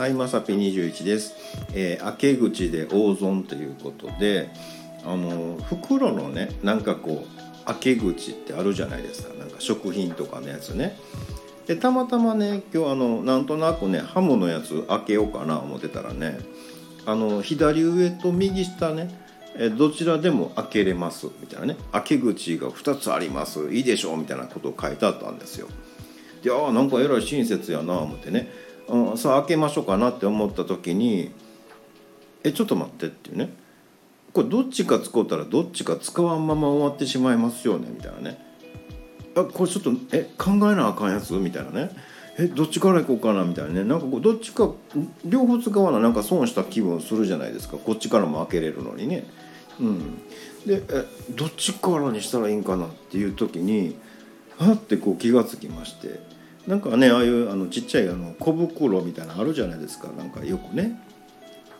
はいまさぴ21です、えー、開け口で大損ということであの袋のねなんかこう開け口ってあるじゃないですか。なんか食品とかのやつね。でたまたまね今日あのなんとなくねハムのやつ開けようかな思ってたらねあの左上と右下ねえどちらでも開けれますみたいなね。開け口が2つありますいいでしょうみたいなことを書いてあったんですよ。でああなんかえらい親切やな思ってね、うん、さあ開けましょうかなって思った時に「えちょっと待って」っていうね。これどっちか使うたらどっちか使わんまま終わってしまいますよねみたいなね。あこれちょっとえ考えなあかんやつ？みたいなね。えどっちから行こうかな？みたいなね。なんかこうどっちか両方使わななんか損した気分するじゃないですか。こっちからも開けれるのにね。うん、でえどっちからにしたらいいんかなっていう時にはってこう気がつきまして。なんかねああいうあのちっちゃいあの小袋みたいなのあるじゃないですかなんかよくね。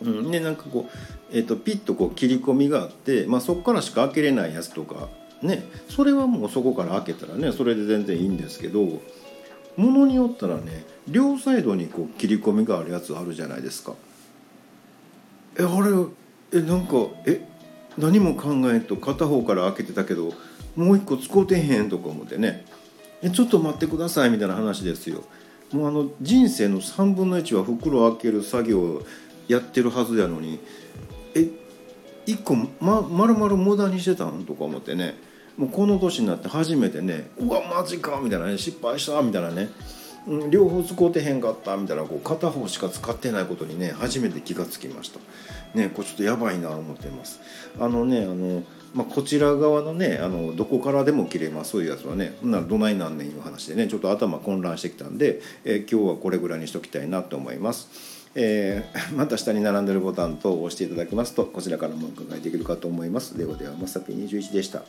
うん、でなんかこう、えーと、ピッとこう切り込みがあって、まあ、そこからしか開けれないやつとかねそれはもうそこから開けたらねそれで全然いいんですけどものによったらね両サイドにこう切り込みがあるやつあるじゃないですか。えあれえなんかえ何も考えんと片方から開けてたけどもう一個使うてへんとか思ってねえちょっと待ってくださいみたいな話ですよ。もうあの人生の3分の1は袋開ける作業をやってるはずやのにえ一個ま丸々無駄にしてたん？とか思ってね。もうこの年になって初めてねうわマジかみたいなね失敗したみたいなね、両方使うてへんかったみたいなこう片方しか使ってないことにね初めて気がつきました。ねこれちょっとやばいな思ってます。あのねあのまあ、こちら側のねあのどこからでも切れますそういうやつはねほんなどないなんねんいう話でねちょっと頭混乱してきたんで、えー、今日はこれぐらいにしときたいなと思います。えー、また下に並んでるボタン等を押していただきますとこちらからもお伺いできるかと思いますではではまさぴ21でした。